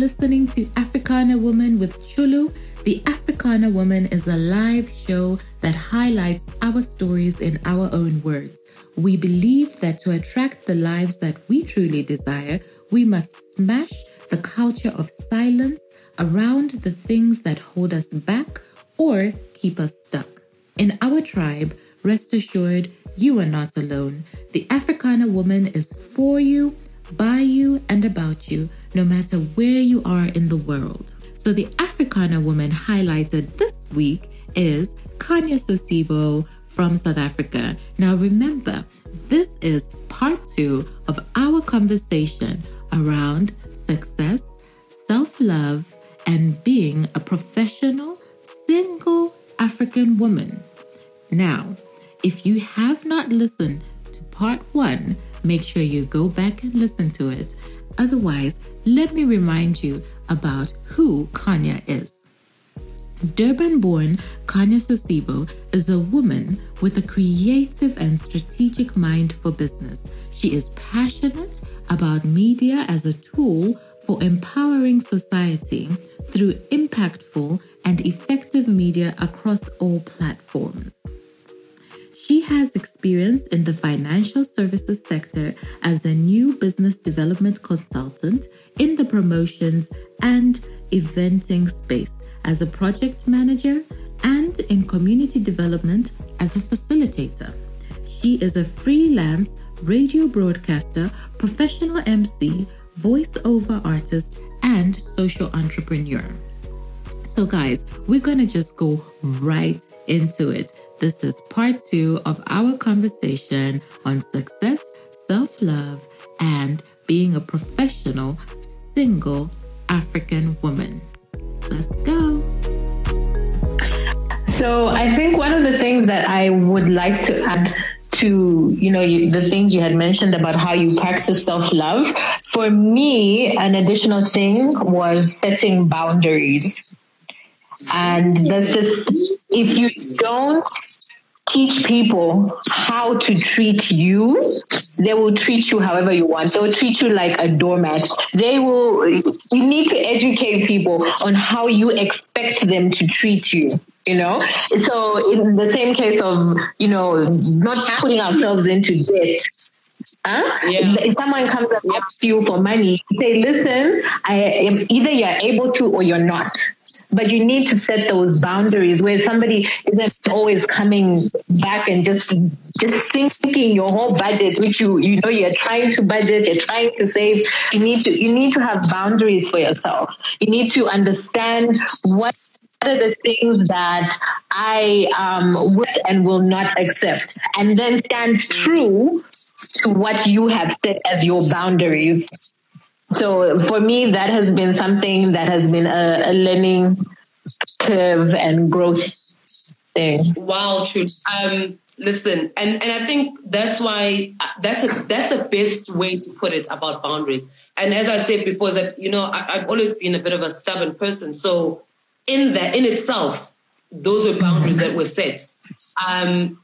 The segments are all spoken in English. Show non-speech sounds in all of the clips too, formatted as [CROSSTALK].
listening to Africana Woman with Chulu. The Africana Woman is a live show that highlights our stories in our own words. We believe that to attract the lives that we truly desire, we must smash the culture of silence around the things that hold us back or keep us stuck. In our tribe, rest assured, you are not alone. The Africana woman is for you, by you, and about you, no matter where you are in the world. So, the Africana woman highlighted this week is Kanya Sosibo from South Africa. Now, remember, this is part two of our conversation around success, self love, and being a professional, single African woman. Now, if you have not listened to part one, make sure you go back and listen to it. Otherwise, let me remind you about who Kanya is. Durban born Kanya Sosibo is a woman with a creative and strategic mind for business. She is passionate about media as a tool for empowering society through impactful and effective media across all platforms. She has experience in the financial services sector as a new business development consultant in the promotions and eventing space as a project manager and in community development as a facilitator. She is a freelance radio broadcaster, professional MC, voiceover artist, and social entrepreneur. So, guys, we're to just go right into it. This is part two of our conversation on success, self love, and being a professional single African woman. Let's go. So, I think one of the things that I would like to add to you know you, the things you had mentioned about how you practice self love. For me, an additional thing was setting boundaries, and that's just if you don't teach people how to treat you, they will treat you however you want. They'll treat you like a doormat. They will, you need to educate people on how you expect them to treat you you know so in the same case of you know not putting ourselves into debt Huh? Yeah. If someone comes and asks you for money, say, listen, I am either you're able to or you're not. But you need to set those boundaries where somebody isn't always coming back and just just thinking your whole budget, which you you know you're trying to budget, you're trying to save. You need to you need to have boundaries for yourself. You need to understand what what are the things that I um, would and will not accept, and then stand true to what you have set as your boundaries. So for me, that has been something that has been a, a learning curve and growth thing. Wow, true. Um, listen, and and I think that's why that's a, that's the best way to put it about boundaries. And as I said before, that you know I, I've always been a bit of a stubborn person, so in that in itself, those were boundaries that were set. Um,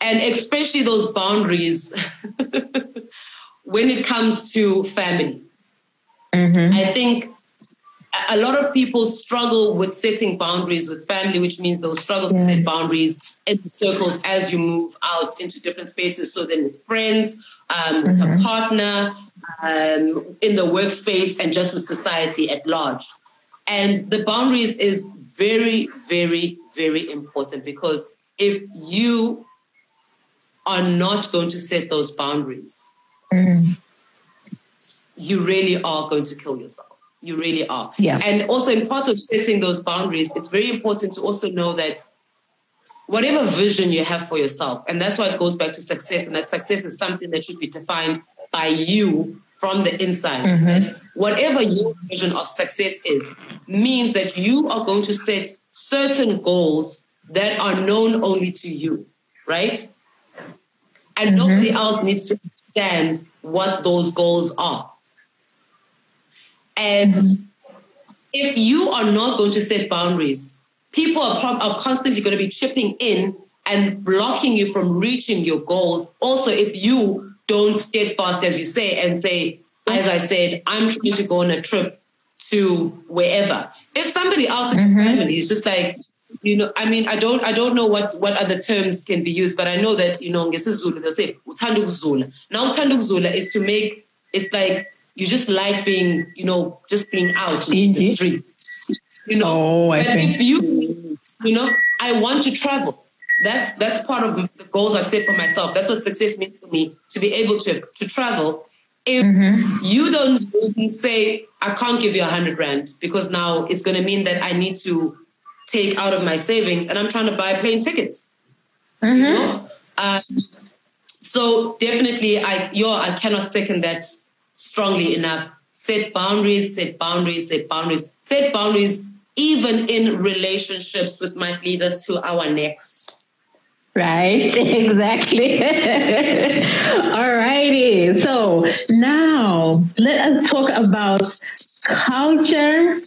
and especially those boundaries [LAUGHS] when it comes to family. Mm-hmm. I think a lot of people struggle with setting boundaries with family, which means they'll struggle yeah. to set boundaries in circles as you move out into different spaces. So then with friends, um, mm-hmm. with a mm-hmm. partner, um, in the workspace, and just with society at large. And the boundaries is very, very, very important because if you are not going to set those boundaries, mm. You really are going to kill yourself. You really are. Yeah. And also, in part of setting those boundaries, it's very important to also know that whatever vision you have for yourself, and that's why it goes back to success, and that success is something that should be defined by you from the inside. Mm-hmm. Whatever your vision of success is, means that you are going to set certain goals that are known only to you, right? And mm-hmm. nobody else needs to understand what those goals are. And mm-hmm. if you are not going to set boundaries, people are, are constantly going to be chipping in and blocking you from reaching your goals. Also, if you don't steadfast, as you say, and say, as I said, I'm trying to go on a trip to wherever. If somebody else in the family is just like, you know, I mean, I don't, I don't know what what other terms can be used, but I know that you know, ngesizulu they'll say uthanda ukuzula. Now uthanda ukuzula is to make it's like you just like being, you know, just being out in the street. You know, Oh, I but if you, you know, I want to travel. That's that's part of the goals I've set for myself. That's what success means to me to be able to to travel. If Mm-hmm. you don't say I can't give you a hundred rand because now it's going to mean that I need to take out of my savings and I'm trying to buy plane tickets. Mm-hmm. You know? Uh, so definitely, I yo I cannot second that strongly enough. Set boundaries, set boundaries, set boundaries, set boundaries, even in relationships with my leaders to our next. Right, [LAUGHS] exactly. [LAUGHS] All righty. So now let us talk about culture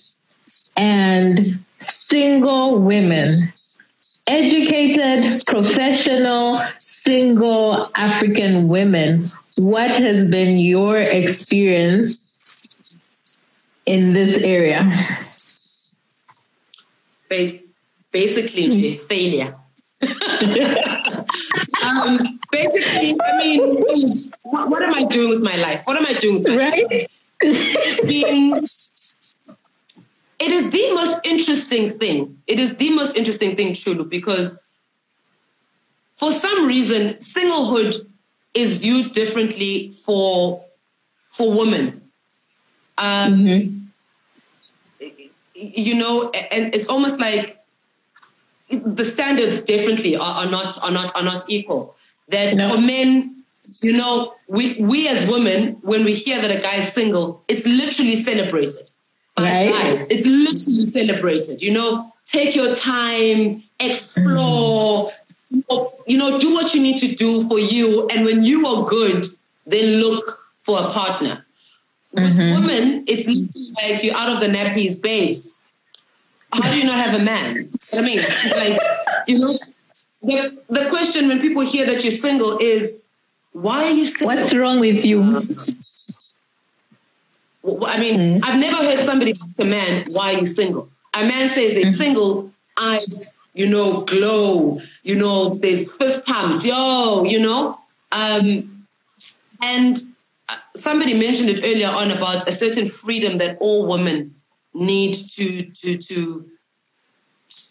and single women. Educated, professional, single African women. What has been your experience in this area? Basically, failure. um, basically, I mean, what, what am I doing with my life? What am I doing with my life? Right? being it is the most interesting thing. It is the most interesting thing, Chulu, because for some reason, singlehood is viewed differently for for women. Um, Mhm. You know, and it's almost like the standards definitely are, are not are not are not equal. That No. for men, you know, we we as women, when we hear that a guy is single, it's literally celebrated. by Right. guys. It's literally celebrated. You know, take your time, explore. You know, do what you need to do for you, and when you are good, then look for a partner. With Mhm. women, it's like you're out of the nappies, babes. How do you not have a man? I mean, like, you know, the, the question when people hear that you're single is, why are you single? What's wrong with you? I mean, Mm. I've never heard somebody ask a man, why are you single? A man says they're Mm. single, eyes, you know, glow, you know, there's fist pumps, yo, you know. Um, and uh, somebody mentioned it earlier on about a certain freedom that all women need to to to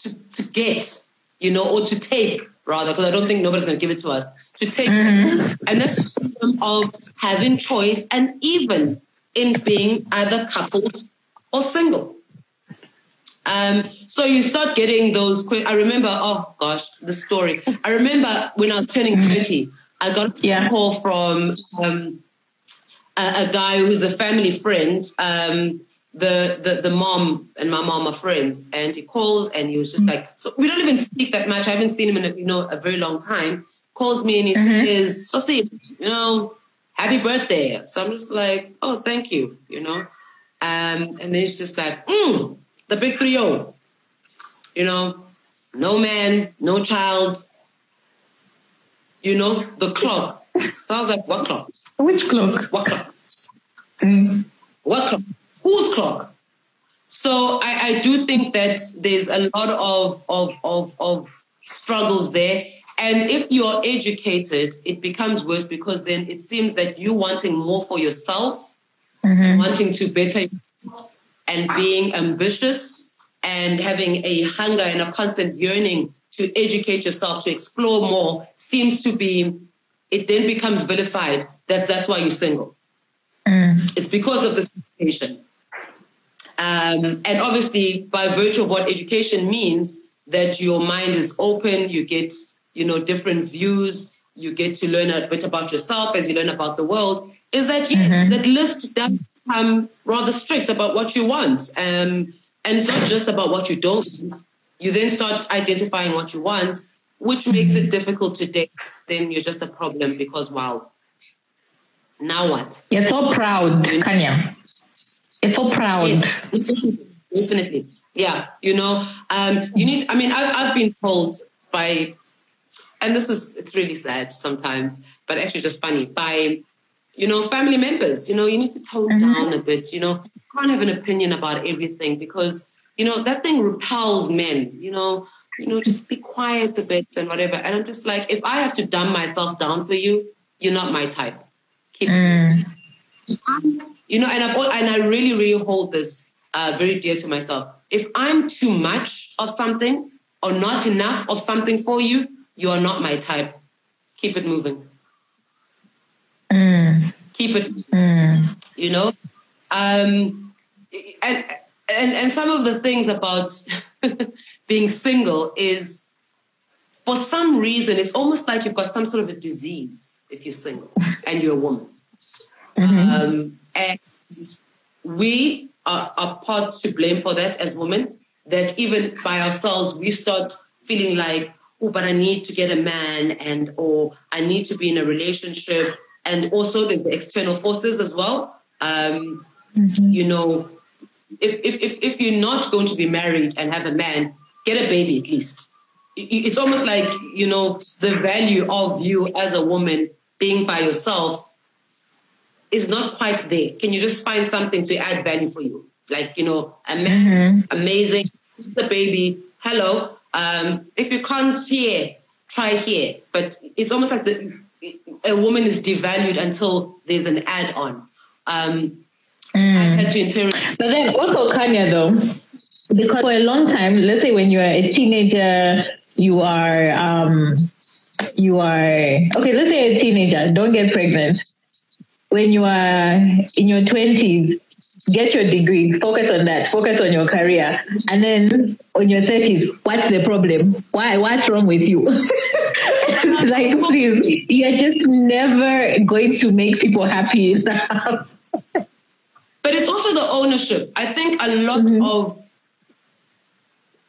to, to get, you know, or to take rather, because I don't think nobody's going to give it to us. To take, Mhm. and that's freedom of having choice, and even in being either coupled or single. Um, so you start getting those. que- I remember, oh gosh, the story. I remember when I was turning thirty, I got a Yeah. call from um, a, a guy who's a family friend. Um, the, the the mom and my mom are friends, and he called and he was just like, so we don't even speak that much. I haven't seen him in a, you know a very long time. Calls me and he Mhm. says, "So see, you know, happy birthday." So I'm just like, "Oh, thank you," you know. Um, and then it's just like, mm, the big three O. You know, no man, no child. You know, the clock. So I was like, what clock? Which clock? What clock? Mm. What clock? Whose clock? So I, I do think that there's a lot of, of, of, of struggles there. And if you're educated, it becomes worse because then it seems that you're wanting more for yourself, Mhm. wanting to better yourself, and being ambitious and having a hunger and a constant yearning to educate yourself, to explore more, seems to be, it then becomes vilified that that's why you're single. Mm. It's because of the education. Um, and obviously, by virtue of what education means, that your mind is open, you get, you know, different views, you get to learn a bit about yourself as you learn about the world, is that yes, Mhm. that list does become rather strict about what you want. Um, and it's not just about what you don't want. You then start identifying what you want, which makes it difficult to date. Then you're just a problem because, wow, now what? You're so proud, Kanya. You're so proud. Yes, definitely. Yeah, you know, um, you need. I mean, I've, I've been told by, and this is it's really sad sometimes, but actually just funny by you know, family members, you know, you need to tone mm-hmm. down a bit, you know, you can't have an opinion about everything because, you know, that thing repels men, you know, you know, just be quiet a bit and whatever. And I'm just like, if I have to dumb myself down for you, you're not my type. Keep mm. You know, and I and I really, really hold this uh, very dear to myself. If I'm too much of something or not enough of something for you, you are not my type. Keep it moving. Mm. Keep it. Mm. You know, um, and and and some of the things about [LAUGHS] being single is, for some reason, it's almost like you've got some sort of a disease if you're single [LAUGHS] and you're a woman. Mm-hmm. Um, and we are, are part to blame for that as women. That even by ourselves, we start feeling like, oh, but I need to get a man, and or I need to be in a relationship, and also there's the external forces as well. Um, mm-hmm. You know, if, if if if you're not going to be married and have a man, get a baby at least. It's almost like you know the value of you as a woman being by yourself is not quite there. Can you just find something to add value for you? Like, you know, a man, mm-hmm. amazing, the baby, hello. Um, if you can't hear, try here. But it's almost like the, a woman is devalued until there's an add on. Um, mm. I had to. But then also, Kanya, though, because for a long time, let's say when you are a teenager, you are, um, you are, okay, let's say a teenager, don't get pregnant when you are in your 20s, get your degree, focus on that, focus on your career. And then on your 30s, what's the problem? Why? What's wrong with you? [LAUGHS] like, please, you're just never going to make people happy. [LAUGHS] but it's also the ownership. I think a lot mm-hmm. of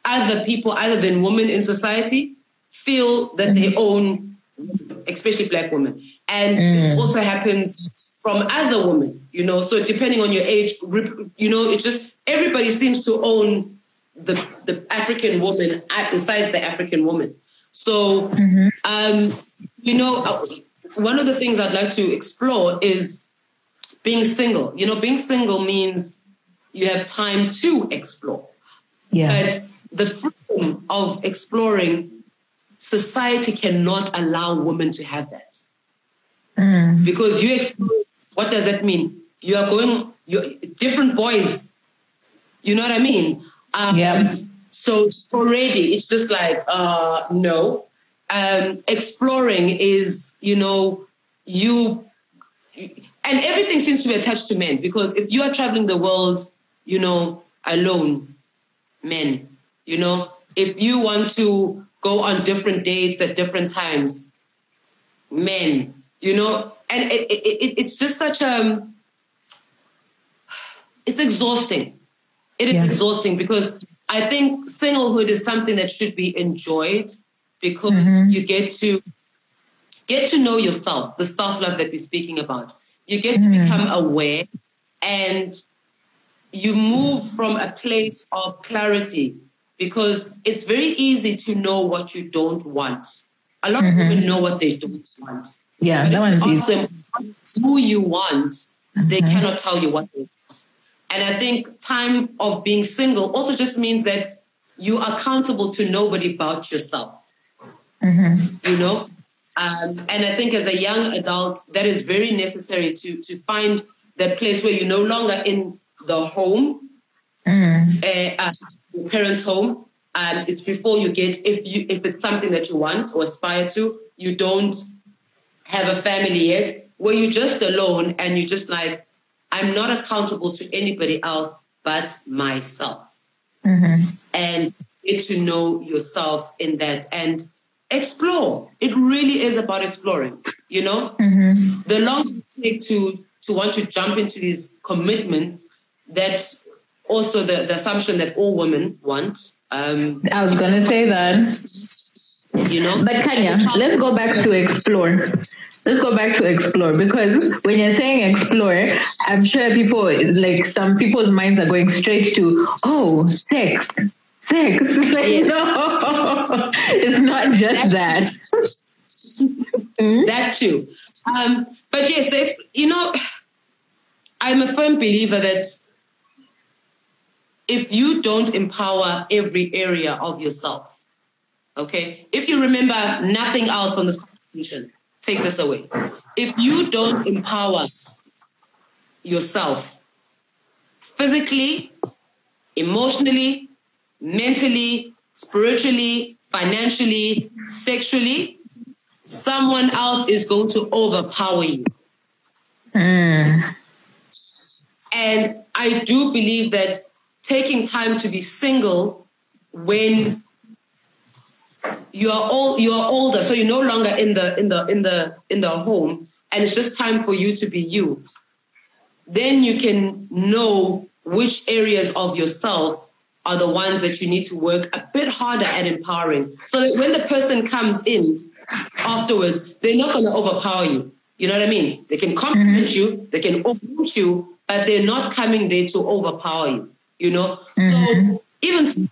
other people, other than women in society, feel that mm-hmm. they own, especially black women. And mm. it also happens from other women, you know. So depending on your age, you know, it just everybody seems to own the the African woman besides the African woman. So, mm-hmm. um, you know, uh, one of the things I'd like to explore is being single. You know, being single means you have time to explore. Yeah. But the freedom of exploring, society cannot allow women to have that. Mm. Because you explore what does that mean? You are going, you different boys. You know what I mean? Um, yeah. So already it's just like, uh, no. Um, exploring is, you know, you, and everything seems to be attached to men because if you are traveling the world, you know, alone, men, you know, if you want to go on different dates at different times, men, you know, and it, it, it, it's just such a, um, it's exhausting. It is yeah. exhausting because I think singlehood is something that should be enjoyed because mm-hmm. you get to get to know yourself, the self love that we're speaking about. You get mm-hmm. to become aware and you move from a place of clarity because it's very easy to know what you don't want. A lot mm-hmm. of people know what they don't want. Yeah, that one's them who you want, mm-hmm. they cannot tell you what they want. And I think time of being single also just means that you are accountable to nobody but yourself. Mm-hmm. You know? Um, and I think as a young adult, that is very necessary to, to find that place where you're no longer in the home, mm. uh, uh, parents' home. And it's before you get, if you if it's something that you want or aspire to, you don't have a family yet, where you're just alone and you're just like, I'm not accountable to anybody else but myself. Mm-hmm. And get to know yourself in that and explore. It really is about exploring, you know? Mm-hmm. The longer you take to, to want to jump into these commitments, that's also the, the assumption that all women want. Um, I was going to say that you know. But Kanya, let's go back to explore. Let's go back to explore because when you're saying explore, I'm sure people like some people's minds are going straight to oh sex, sex. [LAUGHS] Like, no, [LAUGHS] it's not just that. that too. Um, but yes, you know, I'm a firm believer that if you don't empower every area of yourself, okay, if you remember nothing else from this conversation, take this away. If you don't empower yourself physically, emotionally, mentally, spiritually, financially, sexually, someone else is going to overpower you. Mm. And I do believe that taking time to be single when you are all you are older, so you're no longer in the in the in the in the home, and it's just time for you to be you. Then you can know which areas of yourself are the ones that you need to work a bit harder at empowering. So that when the person comes in afterwards, they're not going to overpower you. You know what I mean? They can compliment mm-hmm. you, they can uplift you, but they're not coming there to overpower you. You know? Mm-hmm. So even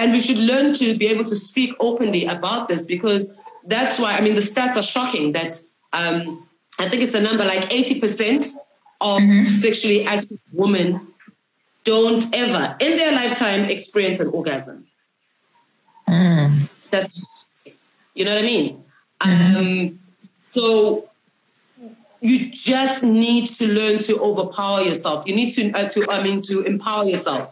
and we should learn to be able to speak openly about this because that's why I mean the stats are shocking that um, I think it's a number like 80% of mm-hmm. sexually active women don't ever in their lifetime experience an orgasm. Mm. That's, you know what I mean? Mm-hmm. Um, so you just need to learn to overpower yourself. You need to, uh, to I mean, to empower yourself.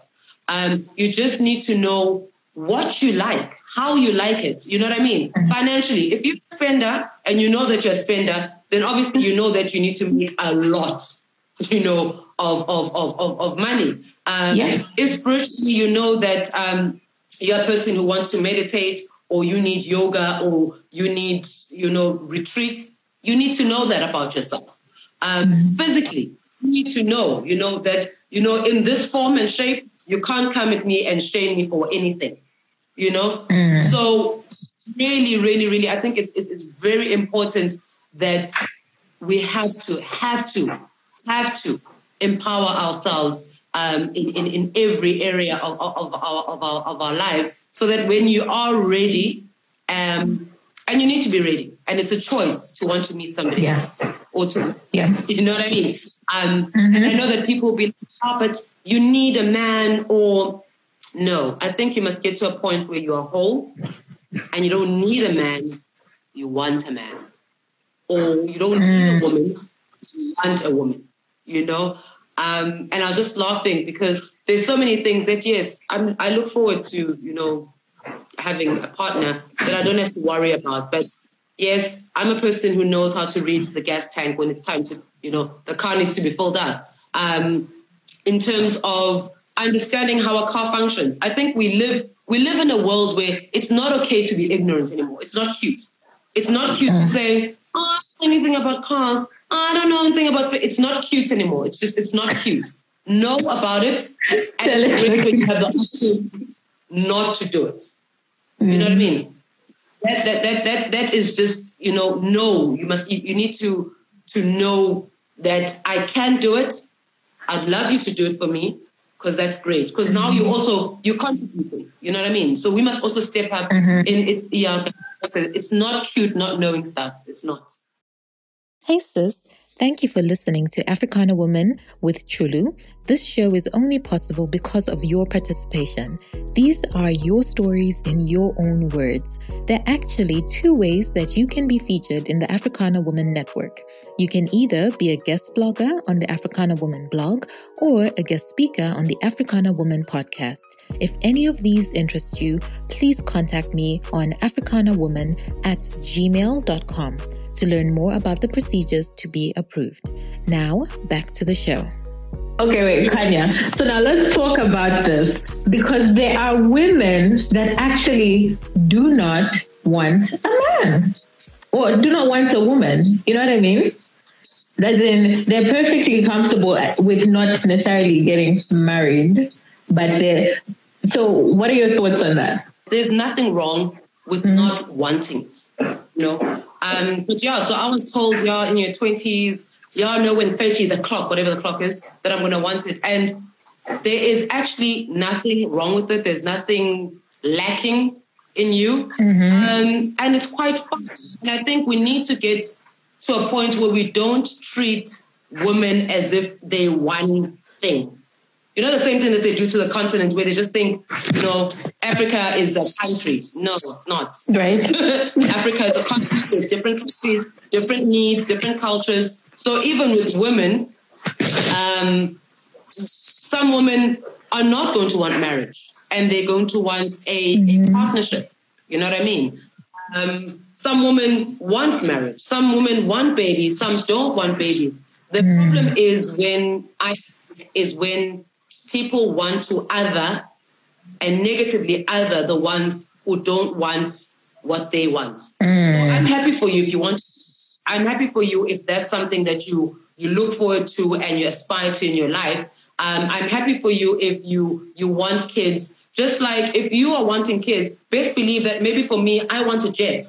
Um, you just need to know what you like, how you like it. You know what I mean? Mm-hmm. Financially, if you're a spender and you know that you're a spender, then obviously you know that you need to make a lot, [LAUGHS] you know, of of of of, of money. Um, yeah. If spiritually you know that um, you're a person who wants to meditate, or you need yoga, or you need you know retreat, you need to know that about yourself. Um, mm-hmm. Physically, you need to know, you know that you know in this form and shape, you can't come at me and shame me for anything. You know, mm. so really, really, really, I think it's, it's very important that we have to, have to, have to empower ourselves um, in, in, in every area of, of, of, our, of, our, of our lives so that when you are ready, um, and you need to be ready, and it's a choice to want to meet somebody yeah. else or to, yeah. [LAUGHS] you know what I mean? Um, mm-hmm. And I know that people will be like, oh, but you need a man or no. I think you must get to a point where you are whole and you don't need a man, you want a man. Or you don't need a mm. woman, you want a woman you know. Um, and I was just laughing because there's so many things that yes, I'm, I look forward to, you know, having a partner that I don't have to worry about. But yes, I'm a person who knows how to read the gas tank when it's time to, you know, the car needs to be filled up. Um, in terms of understanding how a car functions, I think we live we live in a world where it's not okay to be ignorant anymore. It's not cute. It's not cute to mm. say, oh, anything about cars. I don't know anything about it. It's not cute anymore. It's just, it's not cute. Know about it [LAUGHS] and you have the opportunity not to do it. Mm. You know what I mm. mean? That, that, that, that, that is just, you know, no, you must, you, you need to, to know that I can do it. I'd love you to do it for me because that's great. Because now you also you're contributing. You know what I mean? So we must also step up mm-hmm. in it's yeah. It's not cute not knowing stuff. It's not. Hey sis, thank you for listening to Africana Woman with Chulu. This show is only possible because of your participation. These are your stories in your own words. There are actually two ways that you can be featured in the Africana Woman Network. You can either be a guest blogger on the Africana Woman blog or a guest speaker on the Africana Woman podcast. If any of these interest you, please contact me on africanawoman at gmail.com to learn more about the procedures to be approved. Now, back to the show. Okay, wait, Kanya. So now let's talk about this because there are women that actually do not want a man or do not want a woman. You know what I mean? That in they're perfectly comfortable with not necessarily getting married, but they so what are your thoughts on that? There's nothing wrong with mm-hmm. not wanting it. You know, um, but yeah, so I was told, yeah, in your 20s, y'all know when 30, the clock, whatever the clock is, that I'm going to want it. And there is actually nothing wrong with it. There's nothing lacking in you. Mm-hmm. Um, and it's quite fun. And I think we need to get to a point where we don't treat women as if they one thing. You know the same thing that they do to the continent where they just think, you know, Africa is a country. No, it's not. Right. [LAUGHS] Africa is a country with different countries, different needs, different cultures. So even with women, um, some women are not going to want marriage and they're going to want a, mm-hmm. a partnership. You know what I mean? Um, some women want marriage, some women want babies, some don't want babies. The mm. problem is when I is when people want to other and negatively other the ones who don't want what they want. Mm. So I'm happy for you if you want. I'm happy for you if that's something that you you look forward to and you aspire to in your life. Um, I'm happy for you if you you want kids. Just like if you are wanting kids, best believe that maybe for me, I want a jet.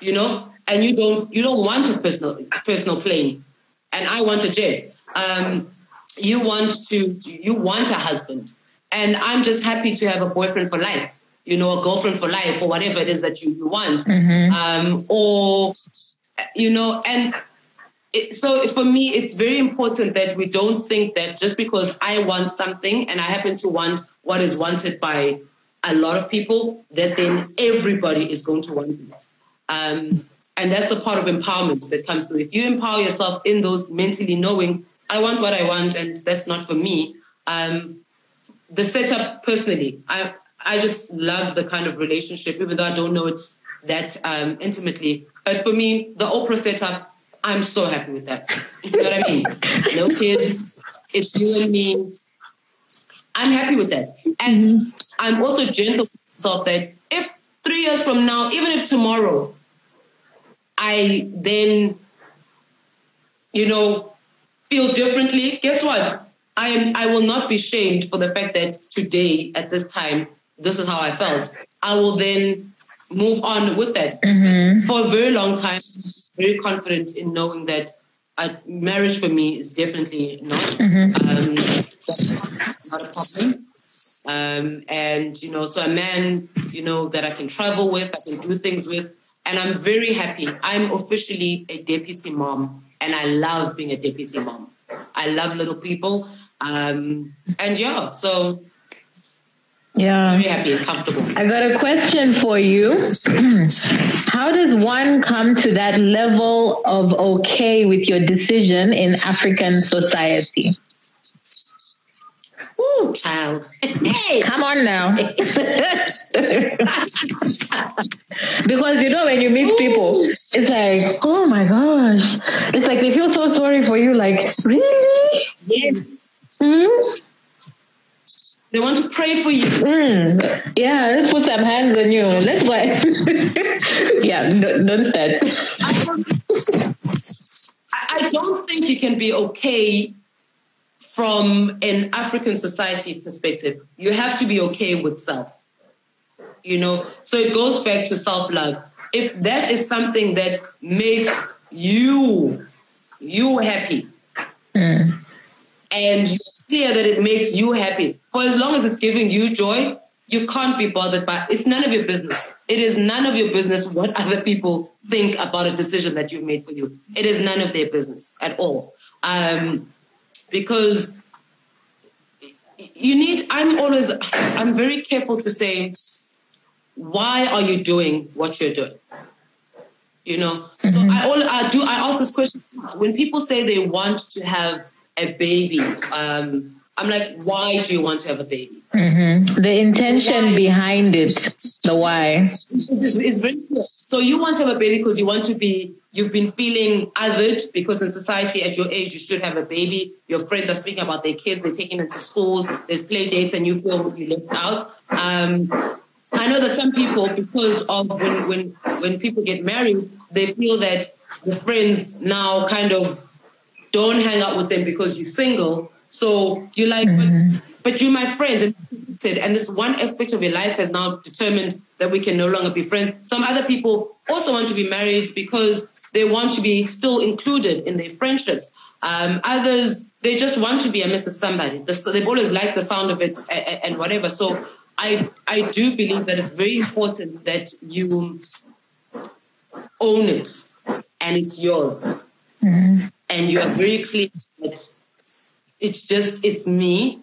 You know, and you don't you don't want a personal personal plane, and I want a jet. Um, you want to you want a husband, and I'm just happy to have a boyfriend for life. You know, a girlfriend for life, or whatever it is that you, you want. Mm-hmm. Um, or you know, and it, so for me, it's very important that we don't think that just because I want something and I happen to want what is wanted by a lot of people, that then everybody is going to want it. Um, and that's the part of empowerment that comes through. If you empower yourself in those mentally knowing, I want what I want and that's not for me. Um, the setup personally, I I just love the kind of relationship, even though I don't know it that um, intimately. But for me, the Oprah setup, I'm so happy with that. You know what I mean? [LAUGHS] No kids, it's you and me. I'm happy with that. And mm-hmm. I'm also gentle with myself that if three years from now, even if tomorrow, I then, you know, feel differently, guess what? I am I will not be shamed for the fact that today at this time this is how I felt. I will then move on with that. Mm-hmm. For a very long time, very confident in knowing that a marriage for me is definitely not mm-hmm. um, not a problem. Um, and you know, so a man, you know, that I can travel with, I can do things with, and I'm very happy. I'm officially a deputy mom, and I love being a deputy mom. I love little people, um, and yeah, so yeah. Very happy and comfortable. I got a question for you. [CLEARS THROAT] How does one come to that level of okay with your decision in African society? Child. Hey, come on now. [LAUGHS] because you know when you meet people, it's like, oh my gosh. It's like they feel so sorry for you, like, really? Yes. Mm-hmm. They want to pray for you. Mm. Yeah, let's put some hands on you. Let's go. [LAUGHS] yeah, don't, don't start. I don't think you can be okay from an African society perspective. You have to be okay with self. You know, so it goes back to self love. If that is something that makes you you happy, mm. and you clear that it makes you happy. For as long as it's giving you joy, you can't be bothered by it's none of your business. It is none of your business what other people think about a decision that you've made for you. It is none of their business at all. Um, because you need, I'm always, I'm very careful to say, why are you doing what you're doing? You know, mm-hmm. so I, all, I do, I ask this question when people say they want to have a baby. Um, I'm like, why do you want to have a baby? Mm-hmm. The intention why? behind it, the why. It's, it's very clear. So you want to have a baby because you want to be, you've been feeling othered because in society at your age you should have a baby. Your friends are speaking about their kids, they're taking them to schools, there's play dates, and you feel you left out. Um, I know that some people, because of when when when people get married, they feel that the friends now kind of don't hang out with them because you're single. So you're like, mm-hmm. but, but you're my friend. And, and this one aspect of your life has now determined that we can no longer be friends. Some other people also want to be married because they want to be still included in their friendships. Um, others, they just want to be a Mrs. Somebody. They've always liked the sound of it and whatever. So I, I do believe that it's very important that you own it and it's yours. Mm-hmm. And you are very clear that it's just, it's me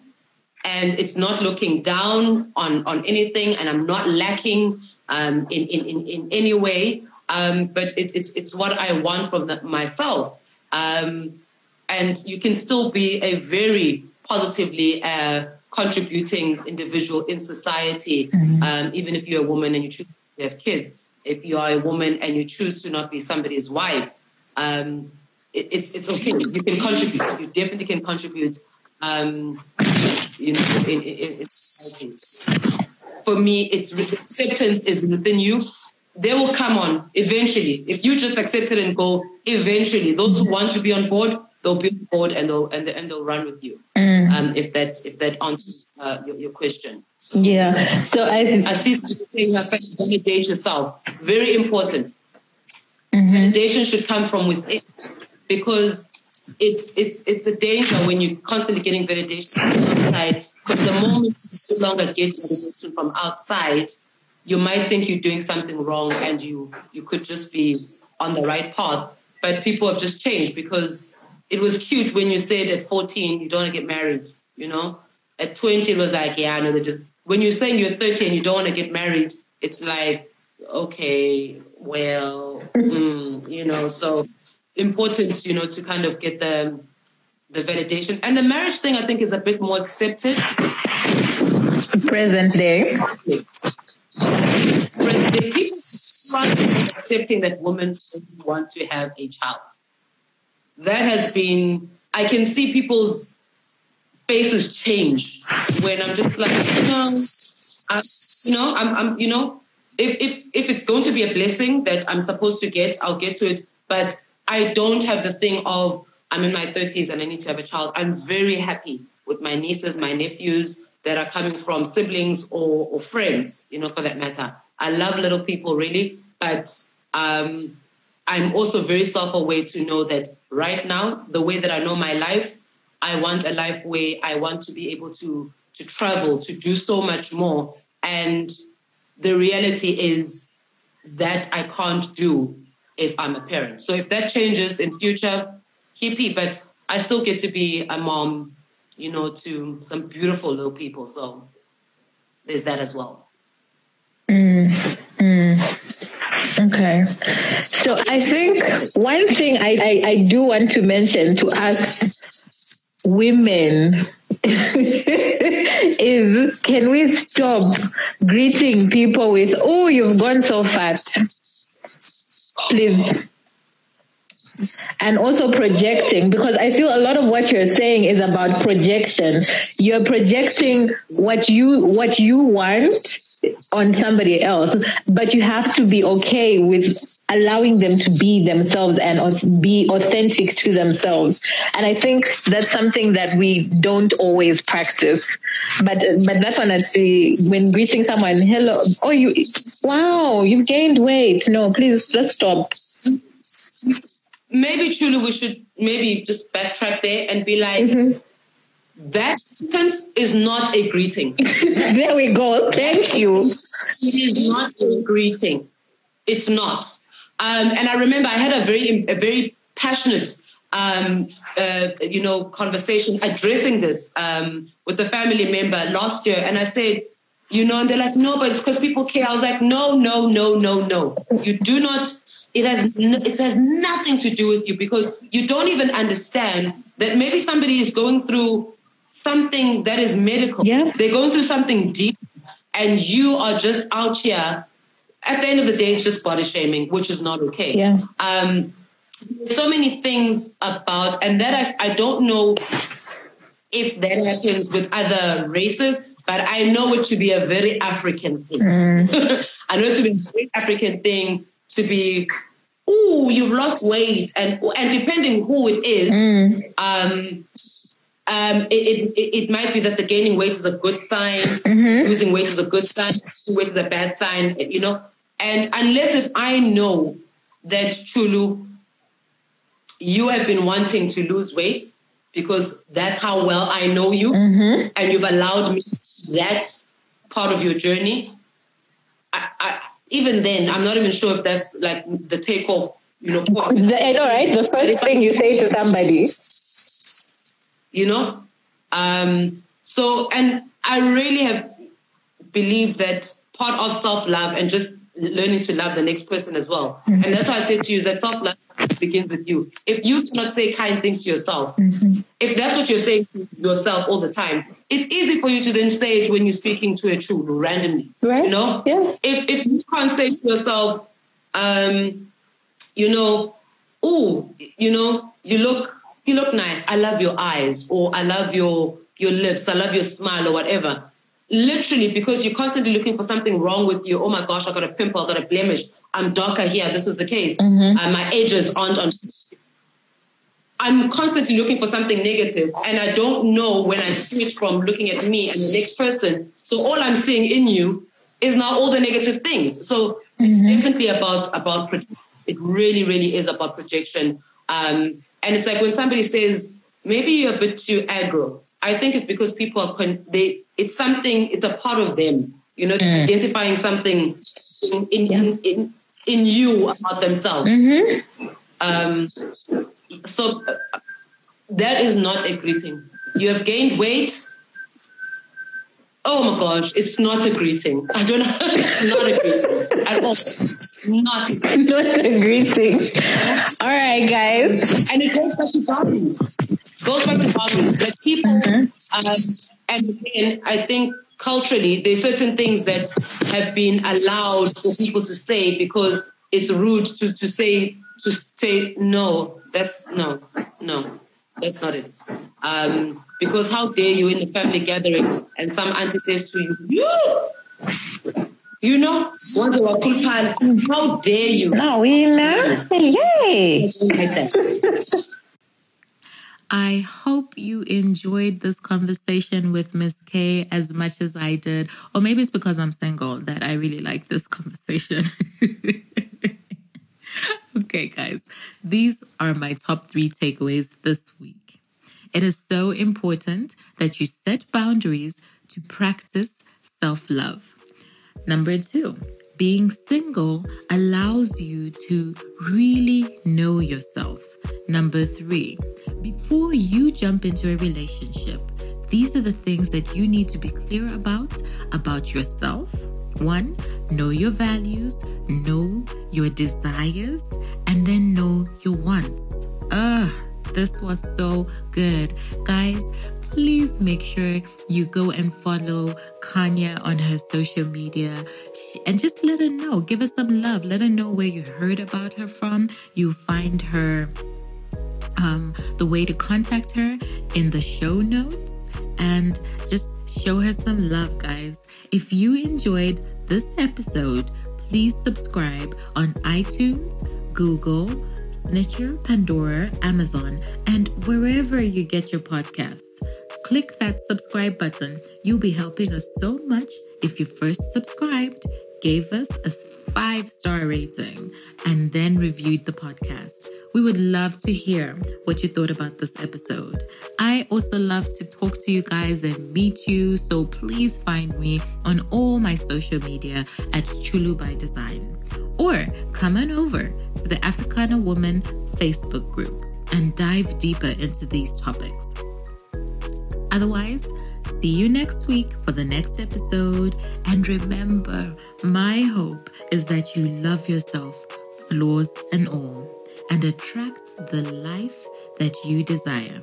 and it's not looking down on, on anything and I'm not lacking um, in, in, in, in any way. Um, but it, it's, it's what I want from the, myself. Um, and you can still be a very positively uh, contributing individual in society, mm-hmm. um, even if you're a woman and you choose to have kids. If you are a woman and you choose to not be somebody's wife, um, it, it's, it's okay. You can contribute. You definitely can contribute. Um, you know, in, in, in society. For me, it's acceptance is within you. They will come on eventually. If you just accept it and go, eventually, those who want to be on board they'll be on board and they'll and, and they'll run with you. Mm. Um, if that if that answers uh, your, your question. Yeah. So I I see saying validate yourself. Very important. Mm-hmm. Validation should come from within because it's it's it's a danger when you're constantly getting validation from outside. Because the moment you no longer get validation from outside, you might think you're doing something wrong and you you could just be on the right path. But people have just changed because it was cute when you said at 14 you don't want to get married, you know. At 20 it was like, yeah, no, just when you're saying you're 30 and you don't want to get married, it's like, okay, well, mm, you know, so important, you know, to kind of get the the validation. And the marriage thing I think is a bit more accepted. Present day. Day. People are accepting that women want to have a child that has been, I can see people's faces change when I'm just like, you know, I, you know, I'm, I'm, you know, if, if, if it's going to be a blessing that I'm supposed to get, I'll get to it. But I don't have the thing of, I'm in my 30s and I need to have a child. I'm very happy with my nieces, my nephews that are coming from siblings or, or friends, you know, for that matter. I love little people really, but um, I'm also very self-aware to know that right now, the way that I know my life, I want a life where I want to be able to to travel, to do so much more. And the reality is that I can't do if I'm a parent. So if that changes in future, hippie, but I still get to be a mom, you know, to some beautiful little people. So there's that as well. Mm, mm. Okay. So I think one thing I, I, I do want to mention to us women [LAUGHS] is can we stop greeting people with, oh, you've gone so fast? Please. And also projecting, because I feel a lot of what you're saying is about projection. You're projecting what you what you want on somebody else, but you have to be okay with allowing them to be themselves and be authentic to themselves. And I think that's something that we don't always practice. But but that's when I see when greeting someone, hello, oh you, wow, you've gained weight. No, please just stop. Maybe truly we should maybe just backtrack there and be like. Mm-hmm that sentence is not a greeting. [LAUGHS] there we go. Thank you. It is not a greeting. It's not. Um, and I remember I had a very, a very passionate, um, uh, you know, conversation addressing this um, with a family member last year, and I said, you know, and they're like, no, but it's because people care. I was like, no, no, no, no, no. You do not. It has it has nothing to do with you because you don't even understand that maybe somebody is going through something that is medical. Yeah. They're going through something deep, and you are just out here. At the end of the day, it's just body shaming, which is not okay. Yeah. Um, so many things about, and that I, I don't know if that happens with other races, but I know it to be a very African thing. Mm. [LAUGHS] I know it to be a very African thing to be, oh, you've lost weight, and and depending who it is, mm. um, um, it, it, it might be that the gaining weight is a good sign, mm-hmm. losing weight is a good sign, weight is a bad sign, you know. And unless if I know that Chulu, you have been wanting to lose weight because that's how well I know you, mm-hmm. and you've allowed me that part of your journey. I, I, even then, I'm not even sure if that's like the takeoff you know, I know, right? The first thing you say to somebody. You know? Um, so, and I really have believed that part of self love and just learning to love the next person as well. Mm-hmm. And that's why I said to you that self love begins with you. If you cannot say kind things to yourself, mm-hmm. If that's what you're saying to yourself all the time, it's easy for you to then say it when you're speaking to a true randomly. Right. You know? Yeah. If if you can't say to yourself, um, you know, oh, you know, you look you look nice. I love your eyes, or I love your your lips, I love your smile, or whatever literally because you're constantly looking for something wrong with you. Oh my gosh, I got a pimple, I got a blemish. I'm darker here. This is the case. Mm-hmm. Uh, my edges aren't on. I'm constantly looking for something negative, and I don't know when I switch from looking at me and the next person. So all I'm seeing in you is now all the negative things. So mm-hmm. it's definitely about about it. Really, really is about projection. Um, and it's like when somebody says maybe you're a bit too aggro. I think it's because people are con- they it's something it's a part of them you know mm. identifying something in in, yeah. in, in, in you about themselves mm-hmm. um, so that is not a greeting you have gained weight. Oh my gosh it's not a greeting i don't know. [LAUGHS] It's not a greeting at all. Not, not a greeting all right guys. And it goes back to boundaries goes back to boundaries like people mm-hmm. um, and again, I think culturally, there's certain things that have been allowed for people to say because it's rude to, to say to say no. That's no, no, that's not it. Um, because how dare you in the family gathering and some auntie says to you, you, you know, once a how dare you? No, we know. Yay! I hope you enjoyed this conversation with Miss K as much as I did. Or maybe it's because I'm single that I really like this conversation. [LAUGHS] [LAUGHS] okay, guys, these are my top three takeaways this week. It is so important that you set boundaries to practice self love. Number two, being single allows you to really know yourself. Number three, before you jump into a relationship, these are the things that you need to be clear about about yourself. One, know your values, know your desires, and then know your wants. Ugh, this was so good. Guys, please make sure you go and follow Kanya on her social media and just let her know. Give her some love. Let her know where you heard about her from. You find her um, the way to contact her in the show notes and just show her some love, guys. If you enjoyed this episode, please subscribe on iTunes, Google, Stitcher, Pandora, Amazon, and wherever you get your podcasts. Click that subscribe button. You'll be helping us so much if you first subscribed, gave us a five star rating, and then reviewed the podcast. We would love to hear what you thought about this episode. I also love to talk to you guys and meet you, so please find me on all my social media at Chulu by Design. Or come on over to the Africana Woman Facebook group and dive deeper into these topics. Otherwise, see you next week for the next episode. And remember, my hope is that you love yourself, flaws and all and attract the life that you desire.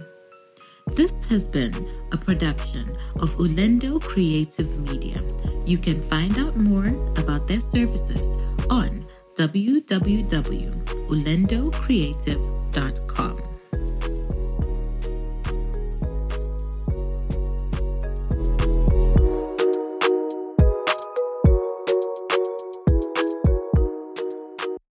This has been a production of Ulendo Creative Media. You can find out more about their services on www.ulendocreative.com.